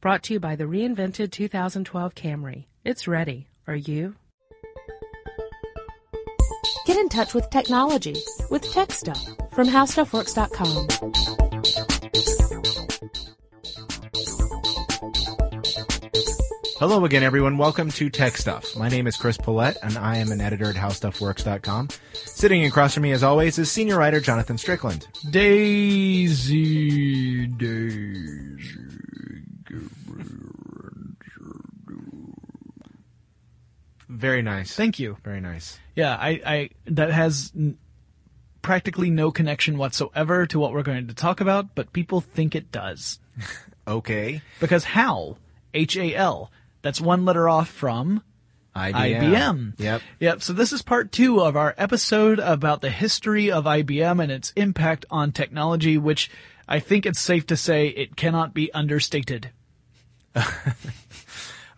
Brought to you by the reinvented 2012 Camry. It's ready. Are you? Get in touch with technology with Tech Stuff from HowStuffWorks.com. Hello again, everyone. Welcome to Tech Stuff. My name is Chris Pollette, and I am an editor at HowStuffWorks.com. Sitting across from me, as always, is senior writer Jonathan Strickland. Daisy, Daisy. Very nice. Thank you. Very nice. Yeah, I, I that has n- practically no connection whatsoever to what we're going to talk about, but people think it does Okay. because HAL, H A L, that's one letter off from IBM. IBM. Yep. Yep. So this is part two of our episode about the history of IBM and its impact on technology, which I think it's safe to say it cannot be understated.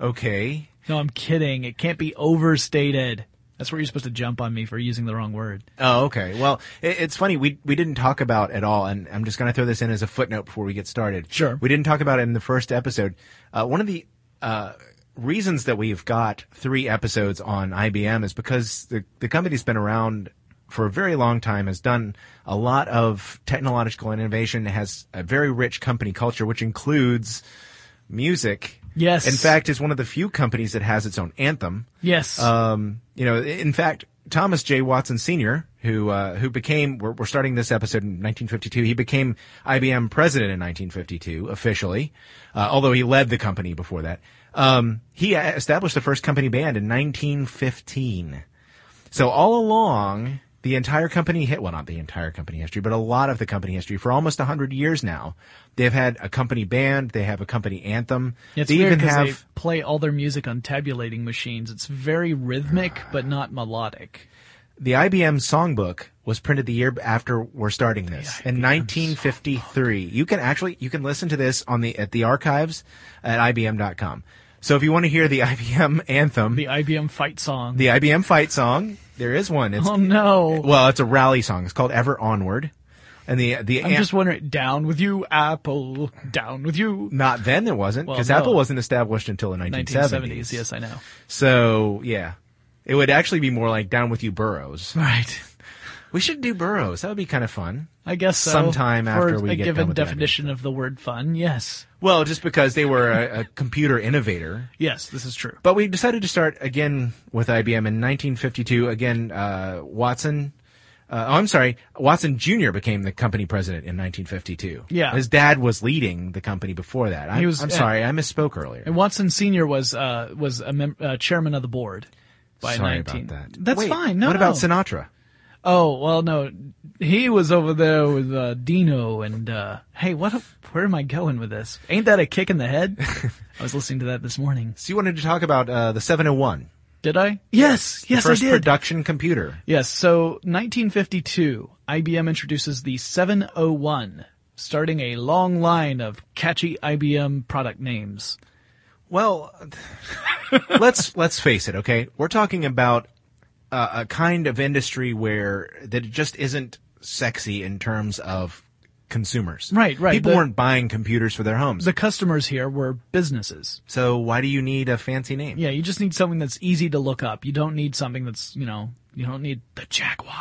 Okay. No, I'm kidding. It can't be overstated. That's where you're supposed to jump on me for using the wrong word. Oh, okay. Well, it, it's funny. We we didn't talk about at all, and I'm just going to throw this in as a footnote before we get started. Sure. We didn't talk about it in the first episode. Uh, one of the uh, reasons that we've got three episodes on IBM is because the the company's been around for a very long time, has done a lot of technological innovation, has a very rich company culture, which includes music. Yes. In fact, is one of the few companies that has its own anthem. Yes. Um, you know, in fact, Thomas J. Watson Sr., who uh, who became, we're, we're starting this episode in 1952. He became IBM president in 1952 officially, uh, although he led the company before that. Um, he established the first company band in 1915. So all along, the entire company hit, well, not the entire company history, but a lot of the company history for almost 100 years now. They've had a company band. They have a company anthem. It's they even have, they play all their music on tabulating machines. It's very rhythmic, but not melodic. the IBM songbook was printed the year after we're starting this in 1953. You can actually you can listen to this on the at the archives at ibm.com. So if you want to hear the IBM anthem, The IBM fight song. The IBM fight song, there is one. It's oh no! well, it's a rally song. It's called Ever Onward. And the the I'm an- just wondering. Down with you, Apple. Down with you. not then there wasn't Well, because no. Apple wasn't established until the 1970s. 1970s. Yes, I know. So, yeah. It would actually be more like Down with You Burroughs. Right. We should do Burroughs. That would be kind of fun. I guess so. Sometime For after we a get given done with the definition of the word fun. Yes. Well, just because they were a, a computer innovator. Yes, this is true. But we decided to start again with IBM in 1952. Again, uh, Watson. Uh, oh, I'm sorry. Watson Jr. became the company president in 1952. Yeah. His dad was leading the company before that. I'm, He was- I'm sorry. I misspoke earlier. And Watson Senior was uh, was a mem- uh, chairman of the board by sorry 19. about that. That's Wait, fine. No, What about no. Sinatra? Oh well, no, he was over there with uh, Dino and uh, hey, what? Where am I going with this? Ain't that a kick in the head? I was listening to that this morning. So you wanted to talk about uh, the 701. Did I? Yes, yes, the first I did. production computer. yes. So 1952, IBM introduces the 701, starting a long line of catchy IBM product names. Well, let's let's face it. Okay, we're talking about uh, a kind of industry where that just isn't sexy in terms of consumers. Right, right. People The- weren't buying computers for their homes. The customers here were businesses. so why do you need a fancy name? Yeah, you just need something that's easy to look up. You don't need something that's, you know, you don't need the Jaguar.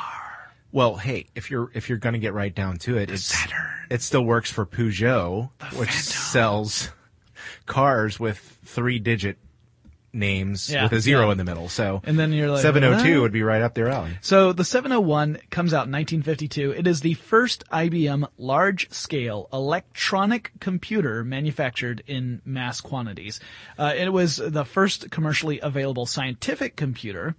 Well, hey, if you're if you're going to get right down to it, it's, Saturn. it still works for Peugeot, which Phantom. sells cars with three digit names Yeah, with a zero yeah. in the middle. So And then you're like, 702 "What?" would be right up their alley. So the 701 comes out in 1952. It is the first IBM large-scale electronic computer manufactured in mass quantities. Uh, it was the first commercially available scientific computer,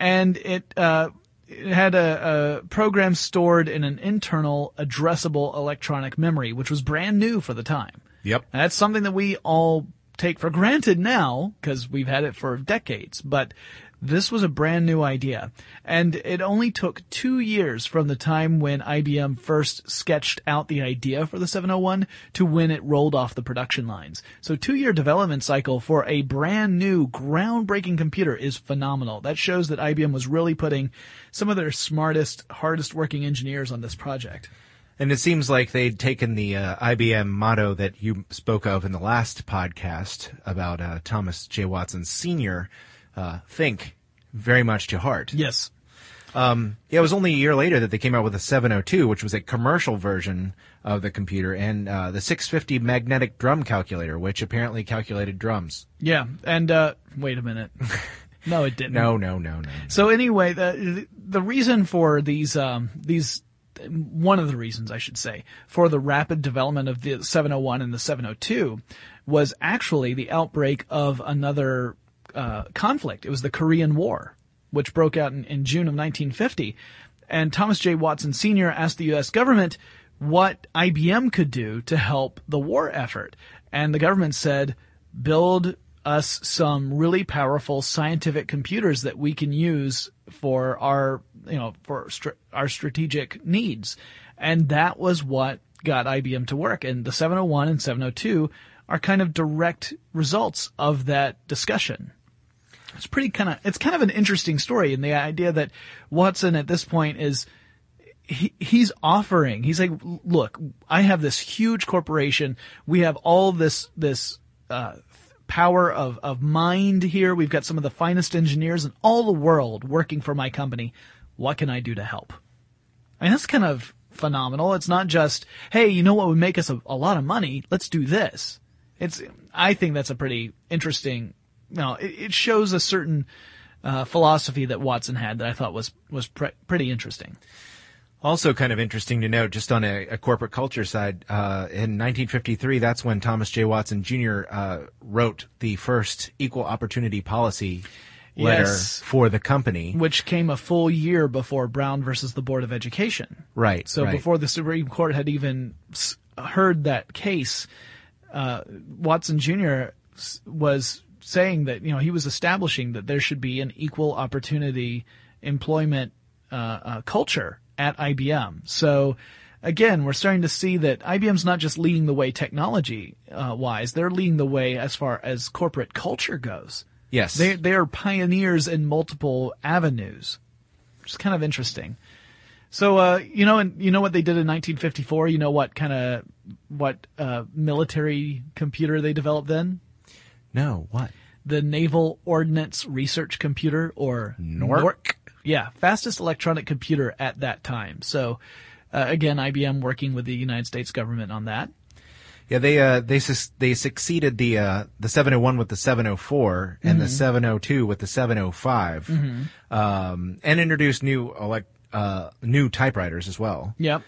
and it, uh, it had a, a program stored in an internal addressable electronic memory, which was brand new for the time. Yep. And that's something that we all take for granted now because we've had it for decades. But this was a brand new idea. And it only took two years from the time when IBM first sketched out the idea for the 701 to when it rolled off the production lines. So two year development cycle for a brand new groundbreaking computer is phenomenal. That shows that IBM was really putting some of their smartest, hardest working engineers on this project. And it seems like they'd taken the uh, IBM motto that you spoke of in the last podcast about uh, Thomas J. Watson Sr., uh, think, very much to heart. Yes. Yeah, it was only a year later that they came out with a 702, which was a commercial version of the computer, and uh, the 650 magnetic drum calculator, which apparently calculated drums. Yeah. And uh, wait a minute. No, it didn't. No, no, no, no. So anyway, the the reason for these um, these one of the reasons I should say for the rapid development of the 701 and the 702 was actually the outbreak of another uh, conflict. It was the Korean War, which broke out in, in June of 1950, and Thomas J. Watson Sr. asked the U.S. government what IBM could do to help the war effort, and the government said, "Build." us some really powerful scientific computers that we can use for our, you know, for our strategic needs. And that was what got IBM to work. And the 701 and 702 are kind of direct results of that discussion. It's pretty kind of, it's kind of an interesting story. And the idea that Watson at this point is, he, he's offering, he's like, look, I have this huge corporation. We have all this, this, uh, power of, of mind here. We've got some of the finest engineers in all the world working for my company. What can I do to help? I mean, that's kind of phenomenal. It's not just, hey, you know what would make us a, a lot of money? Let's do this. It's, I think that's a pretty interesting, you know, it, it shows a certain, uh, philosophy that Watson had that I thought was, was pre- pretty interesting. Also, kind of interesting to note, just on a, a corporate culture side, uh, in 1953, that's when Thomas J. Watson Jr. Uh, wrote the first equal opportunity policy letter Yes. for the company. Which came a full year before Brown versus the Board of Education. Right. So right. before the Supreme Court had even heard that case, uh, Watson Jr. was saying that you know he was establishing that there should be an equal opportunity employment uh, uh, culture at IBM. So again, we're starting to see that IBM's not just leading the way technology uh, wise; they're leading the way as far as corporate culture goes. yes, They they are pioneers in multiple avenues, which is kind of interesting. So uh, you know, and you know what they did in 1954. You know what kind of what uh, military computer they developed then? no what? The Naval Ordnance Research Computer, or NORC? Yeah, fastest electronic computer at that time. So uh, again, IBM working with the United States government on that. Yeah, they uh they sus- they succeeded the uh the 701 with the 704 and Mm-hmm. the 702 with the 705, um, and introduced new elect uh new typewriters as well, Yep.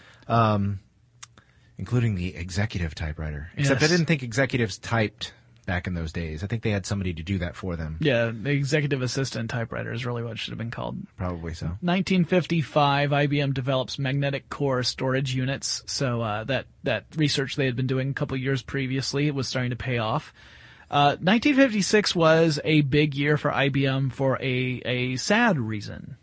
including the executive typewriter. Except Yes. I didn't think executives typed back in those days. I think they had somebody to do that for them. Yeah, the executive assistant typewriter is really what it should have been called. Probably so. 1955, IBM develops magnetic core storage units. So uh, that that research they had been doing a couple years previously was starting to pay off. Uh, 1956 was a big year for IBM for a a sad reason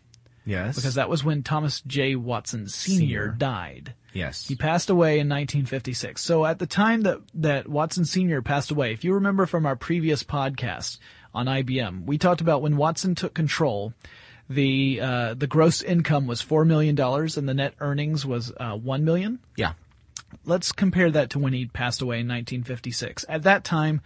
Yes. because that was when Thomas J. Watson Sr. Senior. died. Yes. He passed away in 1956. So at the time that, that Watson Sr. passed away, if you remember from our previous podcast on IBM, we talked about when Watson took control, the, uh, the gross income was $4 million and the net earnings was, uh, 1 million. yeah. Let's compare that to when he passed away in 1956. At that time,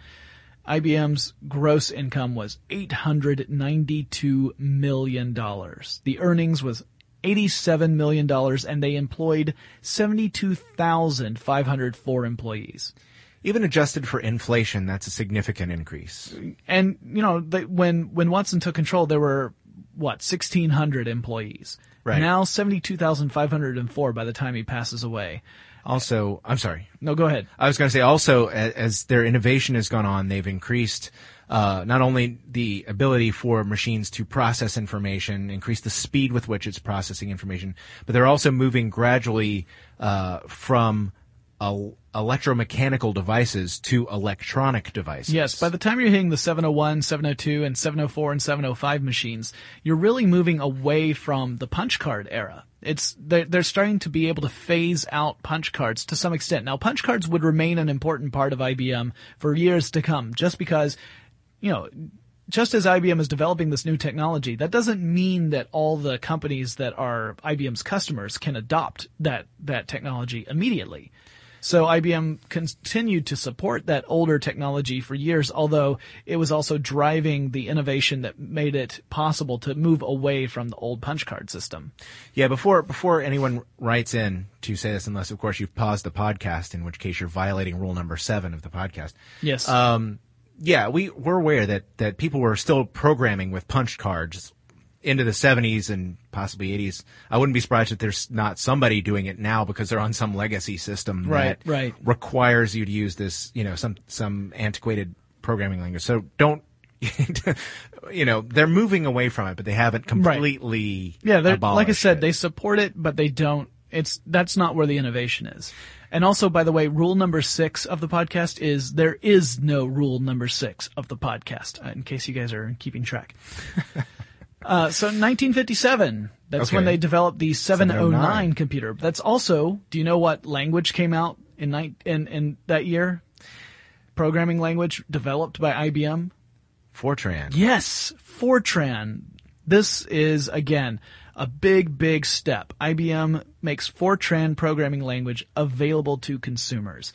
IBM's gross income was $892 million. The earnings was $87 million and they employed 72,504 employees. Even adjusted for inflation, that's a significant increase. And, you know, they, when, when Watson took control, there were, what, 1,600 employees. Right. Now, 72,504 by the time he passes away. Also, I'm sorry. No, go ahead. I was going to say also, a- as their innovation has gone on, they've increased uh, not only the ability for machines to process information, increase the speed with which it's processing information, but they're also moving gradually uh, from electromechanical devices to electronic devices. Yes, by the time you're hitting the 701, 702, and 704 and 705 machines, you're really moving away from the punch card era. It's they're, they're starting to be able to phase out punch cards to some extent. Now, punch cards would remain an important part of IBM for years to come, just because, you know, just as IBM is developing this new technology, that doesn't mean that all the companies that are IBM's customers can adopt that, that technology immediately. So IBM continued to support that older technology for years, although it was also driving the innovation that made it possible to move away from the old punch card system. Yeah, before before anyone writes in to say this, unless of course you've paused the podcast, in which case you're violating rule number seven of the podcast. Yes. Um, yeah, we we're aware that that people were still programming with punch cards into the 70s and possibly 80s. I wouldn't be surprised if there's not somebody doing it now because they're on some legacy system Right, that right. requires you to use this, you know, some some antiquated programming language. So don't you know, they're moving away from it, but they haven't completely Yeah, they're, like I said, it. they support it, but they don't. It's that's not where the innovation is. And also, by the way, rule number six of the podcast is there is no rule number six of the podcast. uh, In case you guys are keeping track. uh, so, 1957. That's when they developed the 709 709. computer. That's also. Do you know what language came out in nine, in in that year? Programming language developed by IBM. Fortran. Yes, Fortran. This is again a big, big step. IBM makes Fortran programming language available to consumers.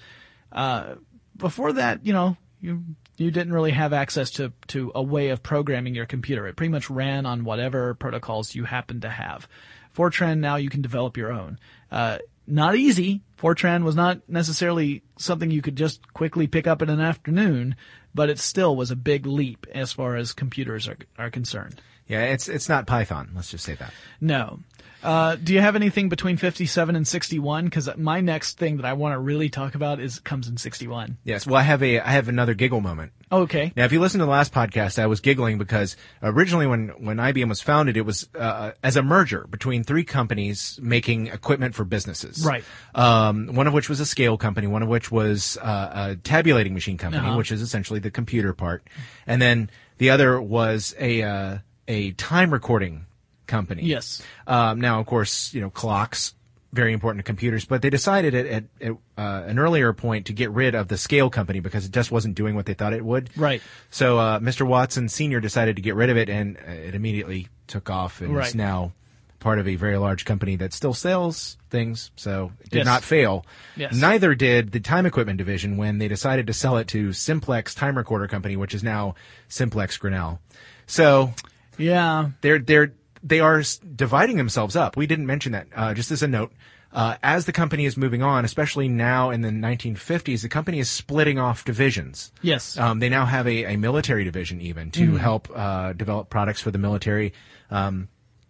Uh, before that, you know, you you didn't really have access to to a way of programming your computer. It pretty much ran on whatever protocols you happened to have. Fortran now you can develop your own. Uh, not easy. Fortran was not necessarily something you could just quickly pick up in an afternoon, but it still was a big leap as far as computers are are concerned. Yeah, it's it's not Python. Let's just say that. No. Uh, do you have anything between 57 and 61? Because my next thing that I want to really talk about is comes in 61. Yes. Well, I have a I have another giggle moment. Okay. Now, if you listen to the last podcast, I was giggling because originally when, when IBM was founded, it was uh, as a merger between three companies making equipment for businesses. Right. Um, one of which was a scale company, one of which was uh, a tabulating machine company, Uh-huh. which is essentially the computer part, and then the other was a uh, a time recording company. Yes. Um, now, of course, you know clocks very important to computers, but they decided at, at, at uh, an earlier point to get rid of the scale company because it just wasn't doing what they thought it would. Right. So uh, Mr. Watson Senior decided to get rid of it, and uh, it immediately took off and Right. is now part of a very large company that still sells things. So it did Yes. not fail. Yes. Neither did the time equipment division when they decided to sell it to Simplex Time Recorder Company, which is now Simplex Grinnell. So Yeah. they're they're they are dividing themselves up. We didn't mention that. Uh, just as a note, uh, as the company is moving on, especially now in the 1950s, the company is splitting off divisions. Yes. Um, they now have a, a military division even to help uh, develop products for the military, um,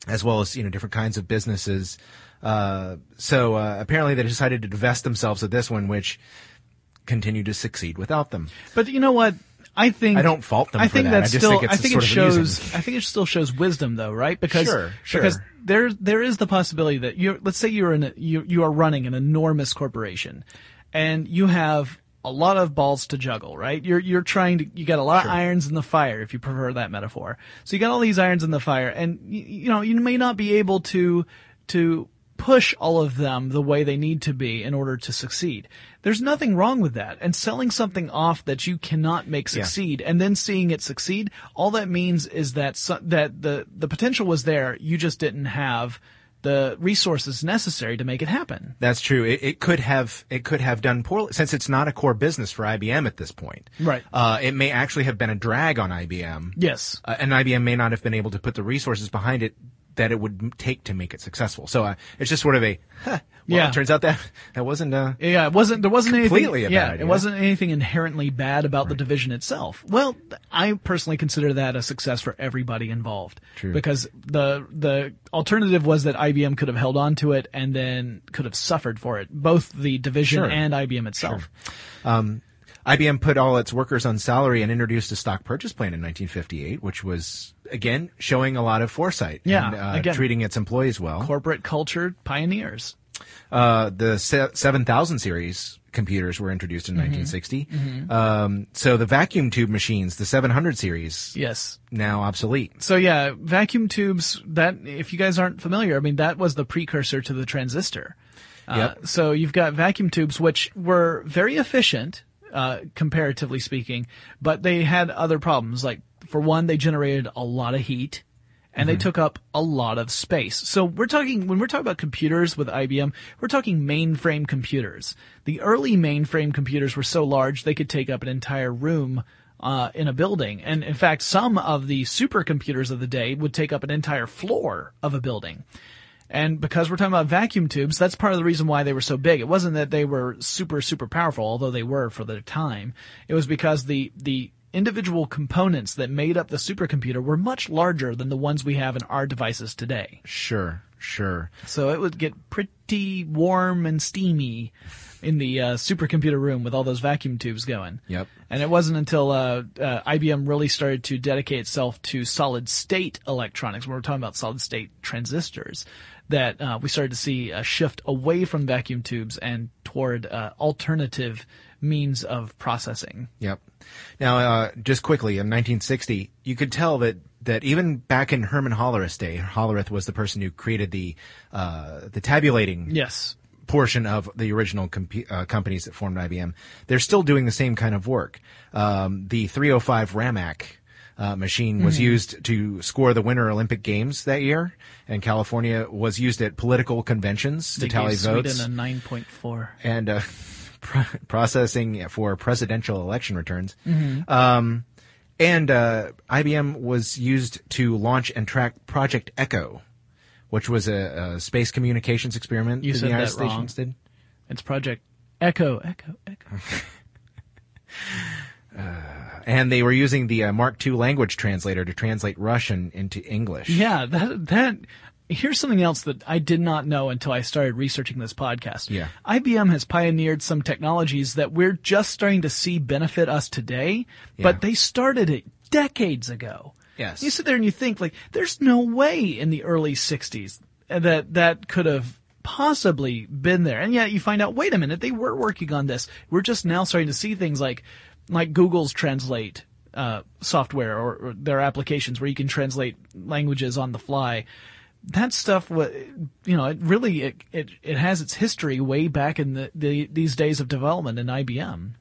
as well as you know different kinds of businesses. Uh, so uh, apparently they decided to divest themselves of this one, which continued to succeed without them. But you know what? I think I don't fault them I for think that. I that's just still. think it's I think it shows. amusing. I think it still shows wisdom, though, right? Because Sure, sure. because there there is the possibility that you let's say you're in a, you you are running an enormous corporation, and you have a lot of balls to juggle, right? You're you're trying to you got a lot of irons in the fire, if you prefer that metaphor. So you got all these irons in the fire, and you, you know you may not be able to to push all of them the way they need to be in order to succeed. There's nothing wrong with that. And selling something off that you cannot make Yeah. succeed and then seeing it succeed, all that means is that so, that the the potential was there, you just didn't have the resources necessary to make it happen. That's true. It, it could have it could have done poorly since it's not a core business for IBM at this point. Right. Uh, it may actually have been a drag on IBM. Yes. Uh, and IBM may not have been able to put the resources behind it that it would take to make it successful. So uh, it's just sort of a. Huh, well, Yeah. It turns out that that wasn't. Uh, Yeah, it wasn't. There wasn't Completely a anything. bad yeah, idea. it wasn't anything inherently bad about the division itself. Well, I personally consider that a success for everybody involved. True. Because the the alternative was that IBM could have held on to it and then could have suffered for it, both the division Sure. and IBM itself. IBM put all its workers on salary and introduced a stock purchase plan in 1958, which was again showing a lot of foresight Yeah, and uh, again. treating its employees well. Corporate culture pioneers. Uh, the se- 7000 series computers were introduced in Mm-hmm. 1960. Um, so the vacuum tube machines, the 700 series, Yes. now obsolete. So yeah, vacuum tubes. That if you guys aren't familiar, I mean that was the precursor to the transistor. Uh, Yep. so you've got vacuum tubes, which were very efficient, uh, comparatively speaking, but they had other problems. Like for one, they generated a lot of heat and they took up a lot of space. So we're talking, when we're talking about computers with IBM, we're talking mainframe computers. The early mainframe computers were so large they could take up an entire room uh, in a building. And in fact, some of the supercomputers of the day would take up an entire floor of a building. And because we're talking about vacuum tubes, that's part of the reason why they were so big. It wasn't that they were super, super powerful, although they were for their time. It was because the, the individual components that made up the supercomputer were much larger than the ones we have in our devices today. Sure, sure. So it would get pretty warm and steamy in the uh, supercomputer room with all those vacuum tubes going. Yep. And it wasn't until uh, uh, IBM really started to dedicate itself to solid state electronics, when we're talking about solid state transistors, that uh, we started to see a shift away from vacuum tubes and toward uh, alternative means of processing. Yep. Now, uh, just quickly, in 1960, you could tell that that even back in Herman Hollerith's day, Hollerith was the person who created the uh, the tabulating Yes. portion of the original uh, companies that formed IBM. They're still doing the same kind of work. Um, the 305 Ramac. Uh, machine was used to score the Winter Olympic Games that year, and California was used at political conventions to They tally votes Sweden a 9.4. and uh, pro- processing for presidential election returns. Um, and uh, IBM was used to launch and track Project Echo, which was a, a space communications experiment You that said the United that wrong. Did. It's Project Echo, Echo, Echo. And they were using the uh, Mark II language translator to translate Russian into English. Yeah, that that here's something else that I did not know until I started researching this podcast. Yeah. IBM has pioneered some technologies that we're just starting to see benefit us today, Yeah. but they started it decades ago. Yes. You sit there and you think like there's no way in the early 60s that that could have possibly been there. And yet you find out wait a minute, they were working on this. We're just now starting to see things like like Google's translate uh, software or, or their applications where you can translate languages on the fly. That stuff, you know, it really it, it, it has its history way back in the, the these days of development in IBM.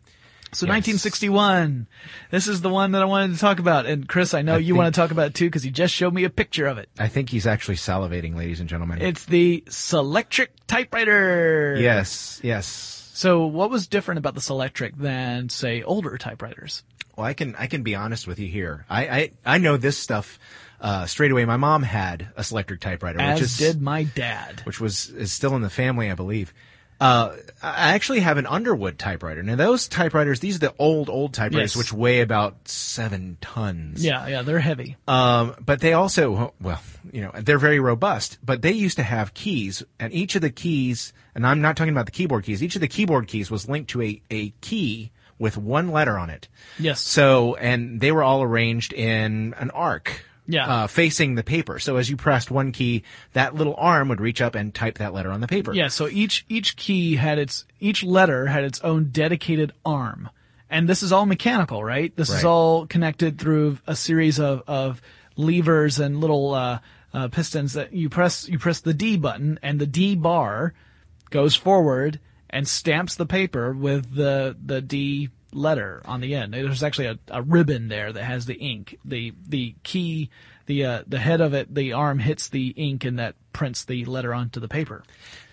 So 1961, this is the one that I wanted to talk about. And Chris, I know I you think- want to talk about it too because you just showed me a picture of it. I think he's actually salivating, ladies and gentlemen. It's the Selectric typewriter. yes, yes. So what was different about the Selectric than say older typewriters? Well, I can I can be honest with you here. I I, I know this stuff uh, straight away. My mom had a Selectric typewriter, As which is did my dad. which was is still in the family, I believe. Uh, I actually have an Underwood typewriter. Now those typewriters, these are the old old typewriters, Yes. which weigh about seven tons. Yeah, yeah, they're heavy. Um, but they also, well, you know, they're very robust, but they used to have keys and each of the keys, and I'm not talking about the keyboard keys, each of the keyboard keys was linked to a, a key with one letter on it. Yes. So, and they were all arranged in an arc. Yeah. Uh, facing the paper. So as you pressed one key, that little arm would reach up and type that letter on the paper. Yeah, so each each key had its each letter had its own dedicated arm. And this is all mechanical, right? This is all connected through a series of, of levers and little uh, uh, pistons that you press you press the D button and the D bar goes forward and stamps the paper with the the D letter on the end. There's actually a, a ribbon there that has the ink. The the key the uh, the head of it, the arm hits the ink and that prints the letter onto the paper.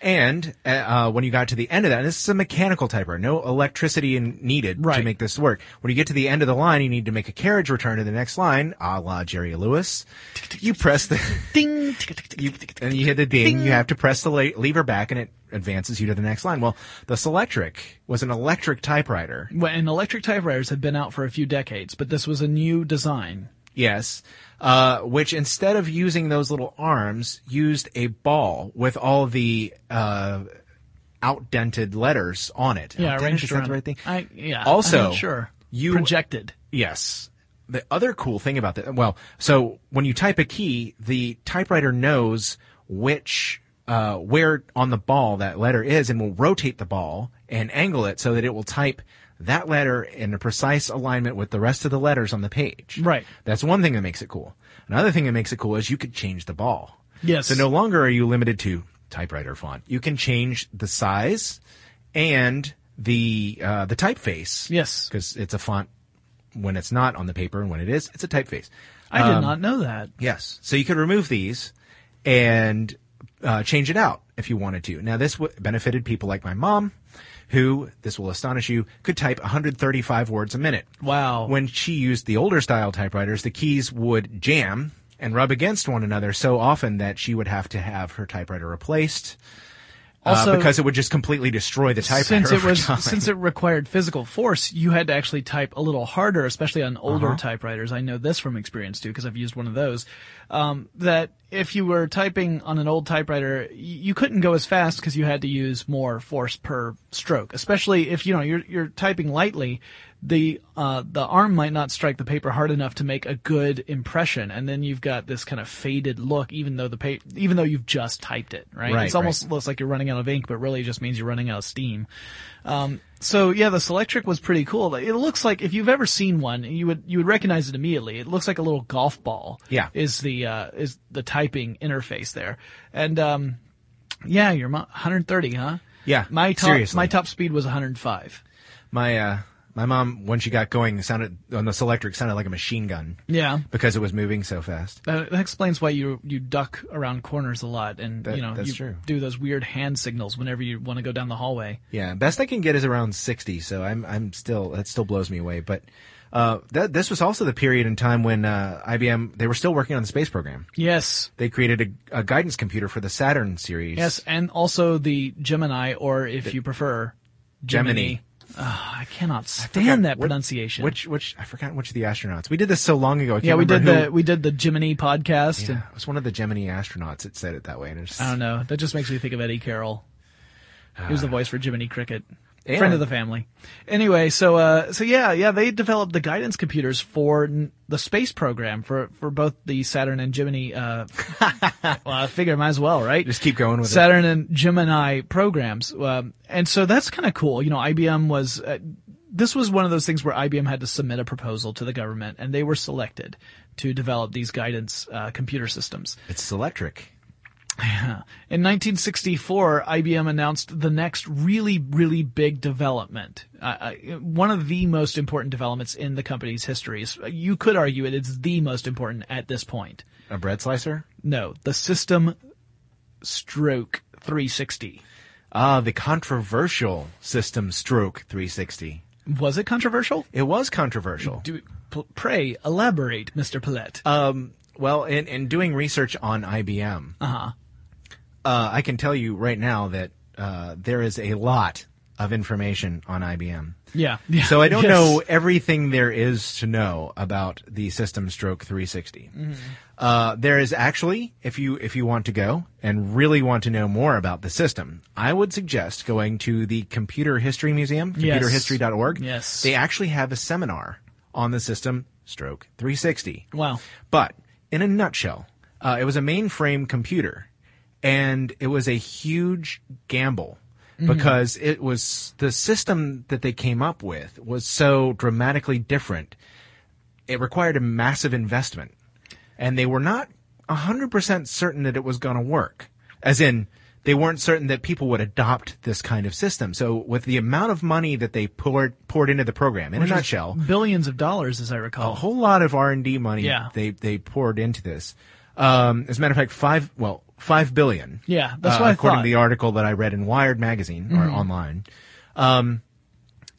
And uh, uh, when you got to the end of that, and this is a mechanical typewriter, no electricity in, needed to make this work. When you get to the end of the line, you need to make a carriage return to the next line, a la Jerry Lewis. You press the, Ding. you, and you hit the ding. You have to press the le- lever back, and it advances you to the next line. Well, the Selectric was an electric typewriter. When electric typewriters had been out for a few decades, but this was a new design. Yes. Uh, which instead of using those little arms, used a ball with all the, uh, outdented letters on it. Yeah, arranged is around. the right thing? I, yeah. Also, I'm sure. you- projected. Yes. The other cool thing about that, well, so when you type a key, the typewriter knows which, uh, where on the ball that letter is and will rotate the ball and angle it so that it will type that letter in a precise alignment with the rest of the letters on the page. Right. That's one thing that makes it cool. Another thing that makes it cool is you could change the ball. Yes. So no longer are you limited to typewriter font. You can change the size and the, uh, the typeface. Yes. Because it's a font when it's not on the paper, and when it is, it's a typeface. I did Um, not know that. Yes. So you could remove these and uh, change it out if you wanted to. Now, this w- benefited people like my mom, who, this will astonish you, could type 135 words a minute. Wow. When she used the older style typewriters, the keys would jam and rub against one another so often that she would have to have her typewriter replaced. Uh, Also- because it would just completely destroy the typewriter. since it was time. since it required physical force, you had to actually type a little harder, especially on older Uh-huh. typewriters. I know this from experience too, because I've used one of those. Um, that if you were typing on an old typewriter, y- you couldn't go as fast because you had to use more force per stroke. Especially if you know you're you're typing lightly, the uh, the arm might not strike the paper hard enough to make a good impression, and then you've got this kind of faded look, even though the pa- even though you've just typed it. Right? Right, it's almost right. looks like you're running out of ink, but really it just means you're running out of steam. Um, so yeah, the Selectric was pretty cool. It looks like if you've ever seen one, you would you would recognize it immediately. It looks like a little golf ball. Yeah. is the uh, is the typing interface there, and um, yeah, you're 130, huh? Yeah, my top seriously. my top speed was 105. my uh, my mom, when she got going, sounded on the Selectric sounded like a machine gun Yeah. because it was moving so fast. That, that explains why you you duck around corners a lot, and That- you know you true. do those weird hand signals whenever you want to go down the hallway. Yeah, best I can get is around sixty. So I'm I'm still that still blows me away. But uh, that this was also the period in time when uh, IBM they were still working on the space program. Yes, They created a, a guidance computer for the Saturn series. Yes, and also the Gemini, or if you prefer, Gemini. Gemini. Ah, I cannot I stand forgot that what- pronunciation. Which which I forgot which of the astronauts. We did this so long ago. I can't yeah, we did remember the we did the Gemini podcast. Yeah, it was one of the Gemini astronauts that said it that way. And it's, I don't know. That just makes me think of Eddie Carroll. He was the voice for Jiminy Cricket. Yeah. Friend of the family. Anyway, so uh, so yeah, yeah, they developed the guidance computers for n- the space program for for both the Saturn and Gemini. Uh, well, I figure might as well, right? Just keep going with it. Saturn and Gemini programs, um, and so that's kind of cool. You know, IBM was. Uh, this was one of those things where IBM had to submit a proposal to the government, and they were selected to develop these guidance uh, computer systems. It's electric. In 1964, IBM announced the next really, really big development. Uh, uh, one of the most important developments in the company's history. You could argue it is the most important at this point. A bread slicer. No, the System Stroke 360. Ah, the controversial System Stroke 360. Was it controversial? It was controversial. Do, p- pray elaborate, Mr. Pollette. Um, well, in, in doing research on IBM, Uh-huh. Uh, I can tell you right now that uh, there is a lot of information on IBM. Yeah. yeah. So I don't Yes. know everything there is to know about the System Stroke 360. Mm-hmm. Uh, there is actually, if you if you want to go and really want to know more about the system, I would suggest going to the Computer History Museum, computerhistory.org. Yes. They actually have a seminar on the System Stroke 360. Wow. But in a nutshell, uh, it was a mainframe computer, and it was a huge gamble because it was the system that they came up with was so dramatically different. It required a massive investment, and they were not hundred percent certain that it was going to work. As in, they weren't certain that people would adopt this kind of system. So, with the amount of money that they poured poured into the program, in a nutshell, Billions of dollars, as I recall. a whole lot of R and D money Yeah. they they poured into this. Um, as a matter of fact, five well five billion. Yeah, that's uh, what I according thought. to the article that I read in Wired magazine or Mm-hmm. online. Um,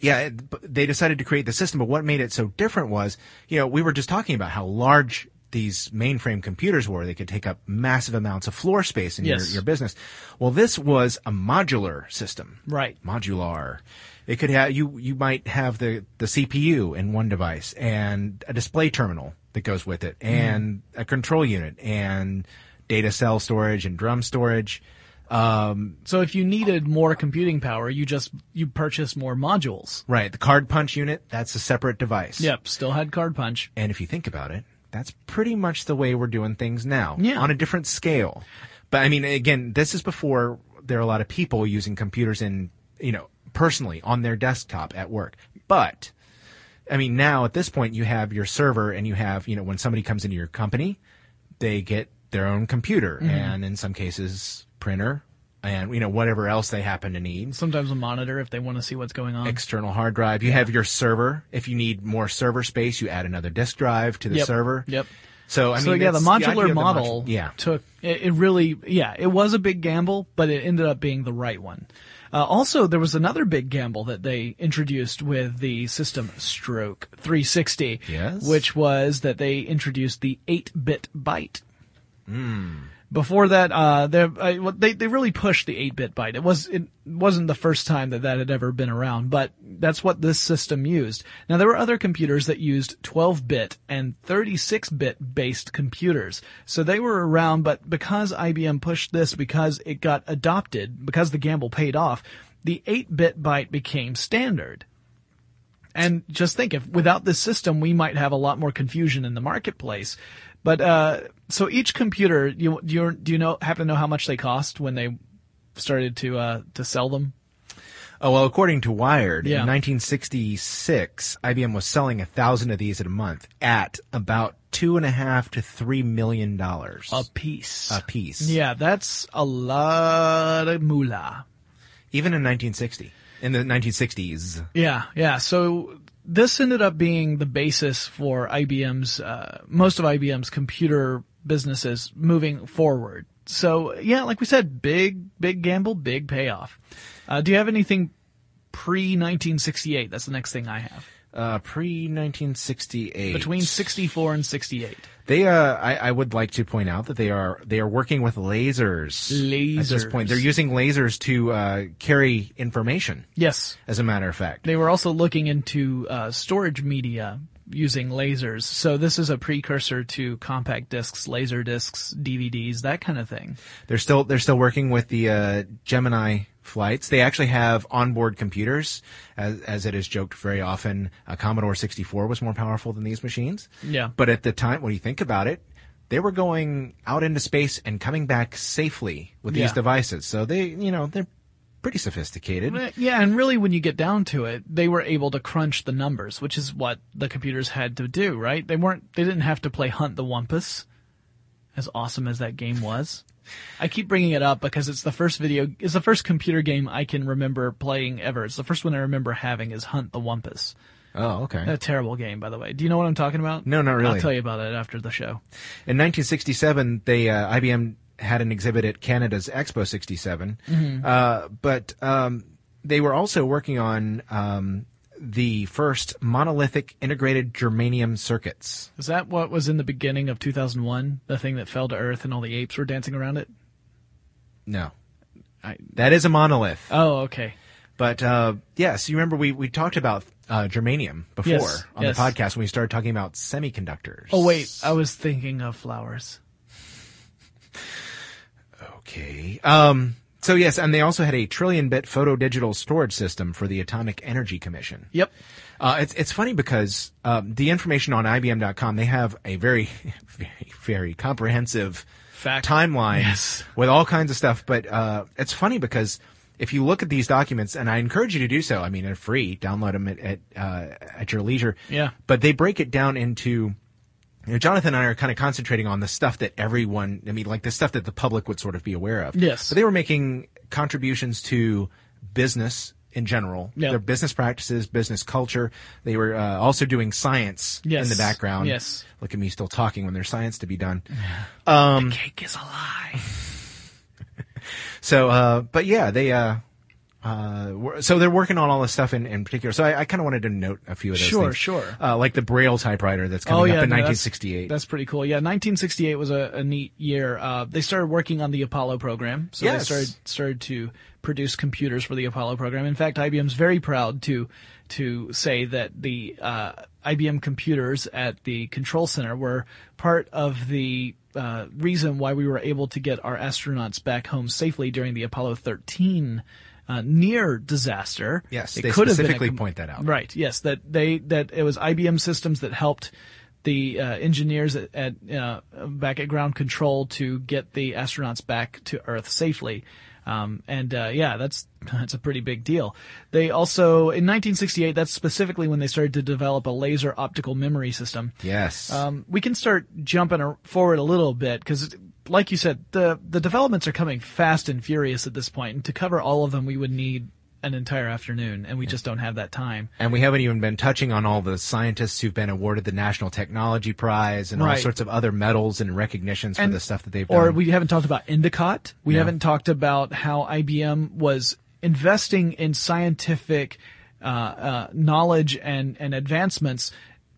yeah, it, they decided to create the system, but what made it so different was, you know, we were just talking about how large these mainframe computers were. They could take up massive amounts of floor space in Yes. your, your business. Well, this was a modular system Right. modular. It could have you. You might have the the CPU in one device and a display terminal that goes with it, and a control unit and data cell storage and drum storage. Um, So if you needed more computing power, you just you purchase more modules. right, the card punch unit that's a separate device. Yep, still had card punch. And if you think about it, that's pretty much the way we're doing things now. Yeah. On a different scale. But I mean, again, this is before there are a lot of people using computers in, you know, personally on their desktop at work. But, I mean, now at this point you have your server and you have, you know, when somebody comes into your company, they get their own computer and in some cases printer, and you know whatever else they happen to need. Sometimes a monitor if they want to see what's going on. External hard drive. You have your server. If you need more server space, you add another disk drive to the Yep. server. Yep. So I so mean, yeah, the modular the model modu- yeah. took it, it really yeah it was a big gamble, but it ended up being the right one. Uh, also, there was another big gamble that they introduced with the system Stroke 360, Yes? which was that they introduced the 8-bit byte. Hmm. Before that, uh, they, they they really pushed the 8-bit byte. It was it wasn't the first time that that had ever been around, but that's what this system used. Now there were other computers that used 12-bit and 36-bit based computers, so they were around. But because IBM pushed this, because it got adopted, because the gamble paid off, the 8-bit byte became standard. And just think, if without this system, we might have a lot more confusion in the marketplace. But uh, so each computer, you do you do you know happen to know how much they cost when they started to uh, to sell them? Oh well, according to Wired, Yeah. in 1966, IBM was selling a thousand of these at a month at about two and a half to three million dollars A piece. a piece. Yeah, that's a lot of moolah. even in 1960, in the 1960s. Yeah, yeah. So this ended up being the basis for IBM's uh, most of IBM's computer businesses moving forward. So yeah, like we said, big big gamble, big payoff. Uh, do you have anything pre 1968? That's the next thing I have. Uh, pre 1968. Between 64 and 68. They, uh, I, I would like to point out that they are they are working with lasers. Lasers. At this point, they're using lasers to uh, carry information. Yes. As a matter of fact, They were also looking into uh, storage media using lasers. So this is a precursor to compact discs, laser discs, DVDs, that kind of thing. they're still they're still working with the uh, Gemini flights. They actually have onboard computers, as as it is joked very often. A Commodore 64 was more powerful than these machines. Yeah. But at the time, when you think about it, they were going out into space and coming back safely with these Yeah. devices. So they, you know, they're pretty sophisticated. Yeah, and really when you get down to it, they were able to crunch the numbers, which is what the computers had to do, right? They weren't they didn't have to play Hunt the Wumpus. As awesome as that game was. I keep bringing it up because it's the first video, it's the first computer game I can remember playing ever. It's the first one I remember having is Hunt the Wumpus. Oh, okay. A terrible game, by the way. Do you know what I'm talking about? No, not really. I'll tell you about it after the show. In 1967, they uh, IBM had an exhibit at Canada's Expo 67, uh, but um, they were also working on um, the first monolithic integrated germanium circuits. Is that what was in the beginning of 2001? The thing that fell to Earth and all the apes were dancing around it? No, I, that is a monolith. oh, okay. But uh, yes, you remember we we talked about uh, germanium before Yes, on yes. the podcast when we started talking about semiconductors. Oh, wait. I was thinking of flowers. Okay. Um, so yes, and they also had a trillion bit photo digital storage system for the Atomic Energy Commission. Yep. Uh, it's it's funny because um, the information on IBM.com they have a very very very comprehensive Fact. timeline Yes. with all kinds of stuff. But uh, it's funny because if you look at these documents, and I encourage you to do so. I mean, they're free. Download them at at, uh, at your leisure. Yeah. But they break it down into. You know, Jonathan and I are kind of concentrating on the stuff that everyone, I mean, like the stuff that the public would sort of be aware of. Yes. But they were making contributions to business in general, Yeah. their business practices, business culture. They were uh, also doing science Yes. in the background. Yes. Look at me still talking when there's science to be done. Cake is a lie. So, uh, but yeah, they, uh, uh, so they're working on all this stuff in, in particular. So I, I kind of wanted to note a few of those Sure, things. sure. Uh, like the Braille typewriter that's coming up in no, that's- 1968. That's, pretty cool. Yeah, 1968 was a, a neat year. Uh, they started working on the Apollo program, so Yes. they started started to produce computers for the Apollo program. In fact, IBM's very proud to to say that the uh, IBM computers at the control center were part of the uh, reason why we were able to get our astronauts back home safely during the Apollo 13 uh, near disaster. Yes, It they could specifically com- point that out. Right. Yes. That they that it was IBM systems that helped the uh, engineers at, at uh, back at ground control to get the astronauts back to Earth safely. Um, and uh, yeah, that's that's a pretty big deal. They also in 1968, that's specifically when they started to develop a laser optical memory system. yes. Um, we can start jumping forward a little bit because like you said, the the developments are coming fast and furious at this point, and to cover all of them, we would need an entire afternoon, and we just don't have that time. And we haven't even been touching on all the scientists who've been awarded the National Technology Prize and all sorts of other medals and recognitions for the stuff that they've done. Or we haven't talked about Endicott. We No. haven't talked about how IBM was investing in scientific uh, uh, knowledge and and advancements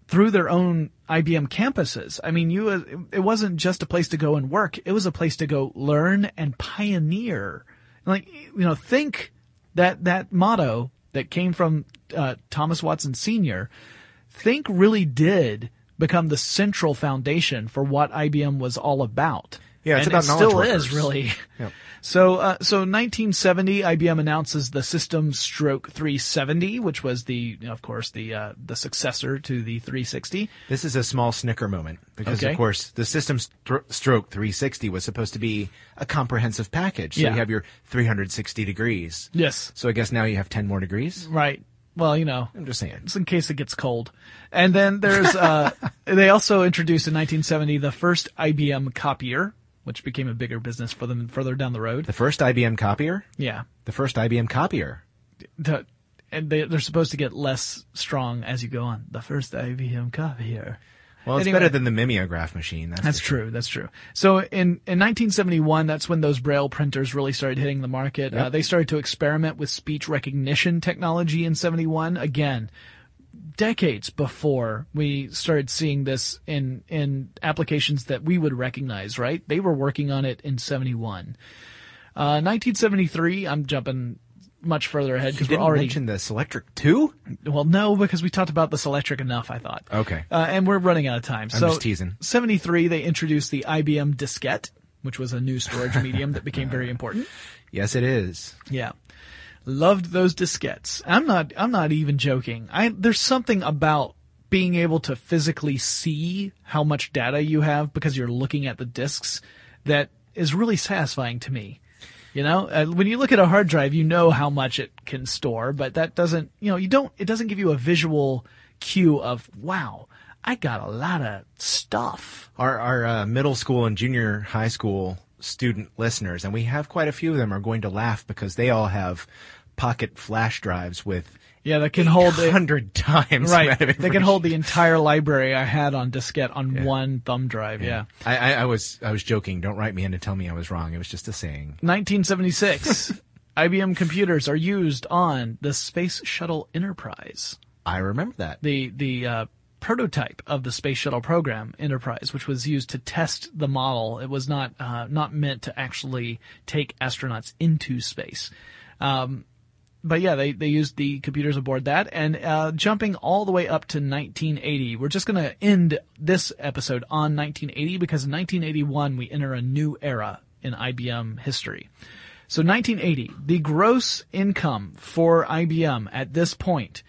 through their own IBM campuses. I mean, you it wasn't just a place to go and work; it was a place to go learn and pioneer. Like you know, think that that motto that came from uh, Thomas Watson Sr. Think really did become the central foundation for what IBM was all about. Yeah, it's and about it knowledge still workers. is really. So, uh, so 1970, IBM announces the System Stroke 370, which was the, of course, the uh, the successor to the 360. This is a small snicker moment because, Okay. of course, the System Stro- Stroke 360 was supposed to be a comprehensive package. So Yeah. you have your 360 degrees. Yes. So I guess now you have 10 more degrees. Right. Well, you know, I'm just saying. just in case it gets cold. And then there's, uh, they also introduced in 1970 the first IBM copier, which became a bigger business for them further down the road. The first IBM copier? Yeah. The first IBM copier. The, and they, they're supposed to get less strong as you go on. The first IBM copier. Well, it's Anyway. better than the mimeograph machine. That's, That's true. That's true. So in, in 1971, that's when those braille printers really started hitting the market. Uh, they started to experiment with speech recognition technology in 71. Again, decades before we started seeing this in, in applications that we would recognize, right? They were working on it in 71. Uh, 1973, I'm jumping much further ahead because we're already, mention the Selectric 2? well, no, because we talked about the Selectric enough, I thought. Okay. Uh, and we're running out of time. I'm so just teasing. 73, they introduced the IBM diskette, which was a new storage medium that became very important. Yes, it is. Yeah. Loved those diskettes. I'm not, I'm not even joking. I, there's something about being able to physically see how much data you have because you're looking at the disks that is really satisfying to me. You know, uh, when you look at a hard drive, you know how much it can store, but that doesn't, you know, you don't, it doesn't give you a visual cue of, wow, I got a lot of stuff. Our, our uh, middle school and junior high school student listeners, and we have quite a few of them, are going to laugh because they all have pocket flash drives with Yeah, that can hold hundred times Right. They can hold the entire library I had on diskette on one thumb drive. Yeah. I, I, I was I was joking. Don't write me in to tell me I was wrong. It was just a saying. 1976. IBM computers are used on the Space Shuttle Enterprise, I remember that. the the uh, prototype of the Space Shuttle program, Enterprise, which was used to test the model. It was not uh, not meant to actually take astronauts into space. Um, but yeah, they, they used the computers aboard that and, uh, jumping all the way up to 1980. We're just gonna end this episode on 1980 because in 1981 we enter a new era in IBM history. So 1980, the gross income for IBM at this point,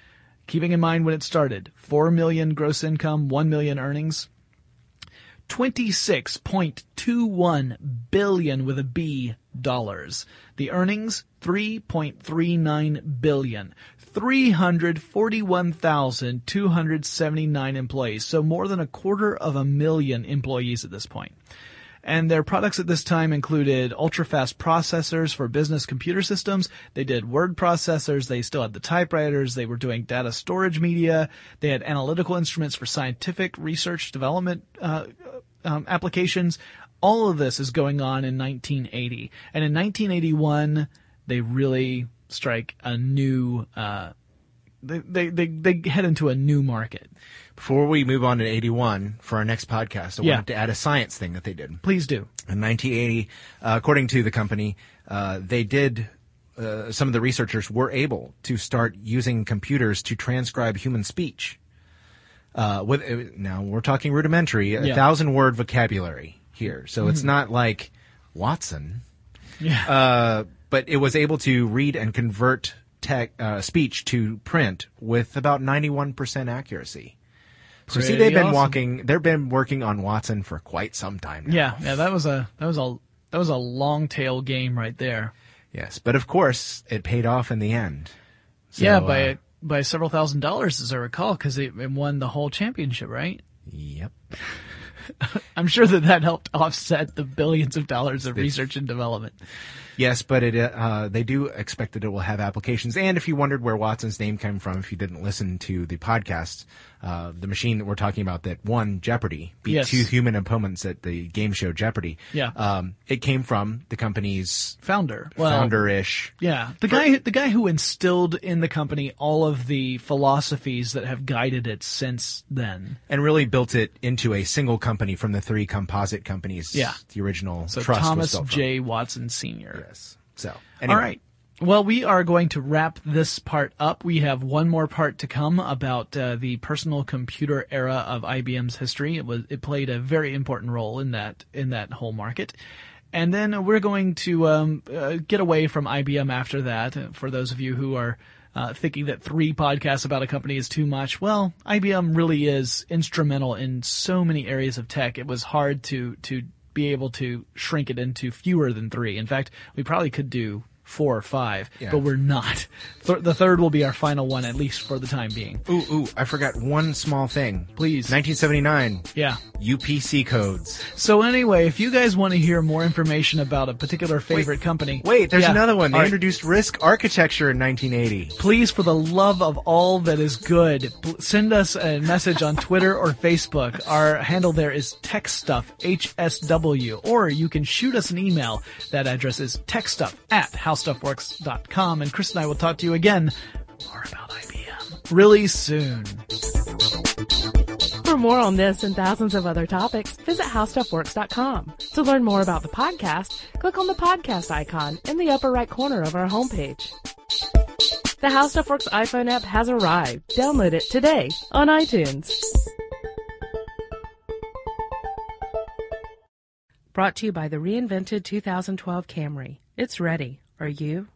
keeping in mind when it started, 4 million gross income, 1 million earnings, 26.21 billion with a B dollars. The earnings 3.39 billion. 341,279 employees. So more than a quarter of a million employees at this point. And their products at this time included ultra-fast processors for business computer systems. They did word processors. They still had the typewriters. They were doing data storage media. They had analytical instruments for scientific research development uh, um, applications. All of this is going on in 1980. And in 1981, they really strike a new, uh, they, they, they, they head into a new market. Before we move on to 81 for our next podcast, I Yeah. wanted to add a science thing that they did. Please do. In 1980, uh, according to the company, uh, they did. Uh, some of the researchers were able to start using computers to transcribe human speech. Uh, with uh, now we're talking rudimentary, a Yeah. thousand word vocabulary here, so it's not like Watson. Yeah. Uh, but it was able to read and convert tech, uh, speech to print with about 91% accuracy. So see, they've been awesome. walking, they've been working on Watson for quite some time now. Yeah, yeah, that was a that was a that was a long tail game right there. Yes, but of course, it paid off in the end. So, yeah, by uh, by several thousand dollars, as I recall, because it, it won the whole championship, right? Yep. I'm sure that that helped offset the billions of dollars of research and development. Yes, but it uh, they do expect that it will have applications. And if you wondered where Watson's name came from, if you didn't listen to the podcast, uh, the machine that we're talking about that won Jeopardy, beat Yes. two human opponents at the game show Jeopardy. Yeah. um, it came from the company's Founder. Well, founder-ish. Yeah, the guy the guy who instilled in the company all of the philosophies that have guided it since then. And really built it into a single company from the three composite companies. Yeah. the original So Thomas. J. Watson Sr. Yes. So All anyway. right. Well, we are going to wrap this part up. We have one more part to come about uh, the personal computer era of IBM's history. It was it played a very important role in that in that whole market. And then we're going to um, uh, get away from IBM after that. For those of you who are uh, thinking that three podcasts about a company is too much, well, IBM really is instrumental in so many areas of tech. It was hard to to be able to shrink it into fewer than three. In fact, we probably could do four or five, Yeah. but we're not. Th- the third will be our final one, at least for the time being. Ooh, ooh, I forgot one small thing. Please. 1979, Yeah. UPC codes. So anyway, if you guys want to hear more information about a particular favorite company, Wait, there's Yeah. another one. They right. introduced RISC architecture in 1980. please, for the love of all that is good, send us a message on Twitter or Facebook. Our handle there is techstuff, HSW, or you can shoot us an email. That address is techstuff at howstuffworks.com, and Chris and I will talk to you again more about IBM really soon. For more on this and thousands of other topics, visit howstuffworks.com. To learn more about the podcast, click on the podcast icon in the upper right corner of our homepage. The How Stuff Works iPhone app has arrived. Download it today on iTunes. Brought to you by the reinvented 2012 Camry. It's ready. Are you?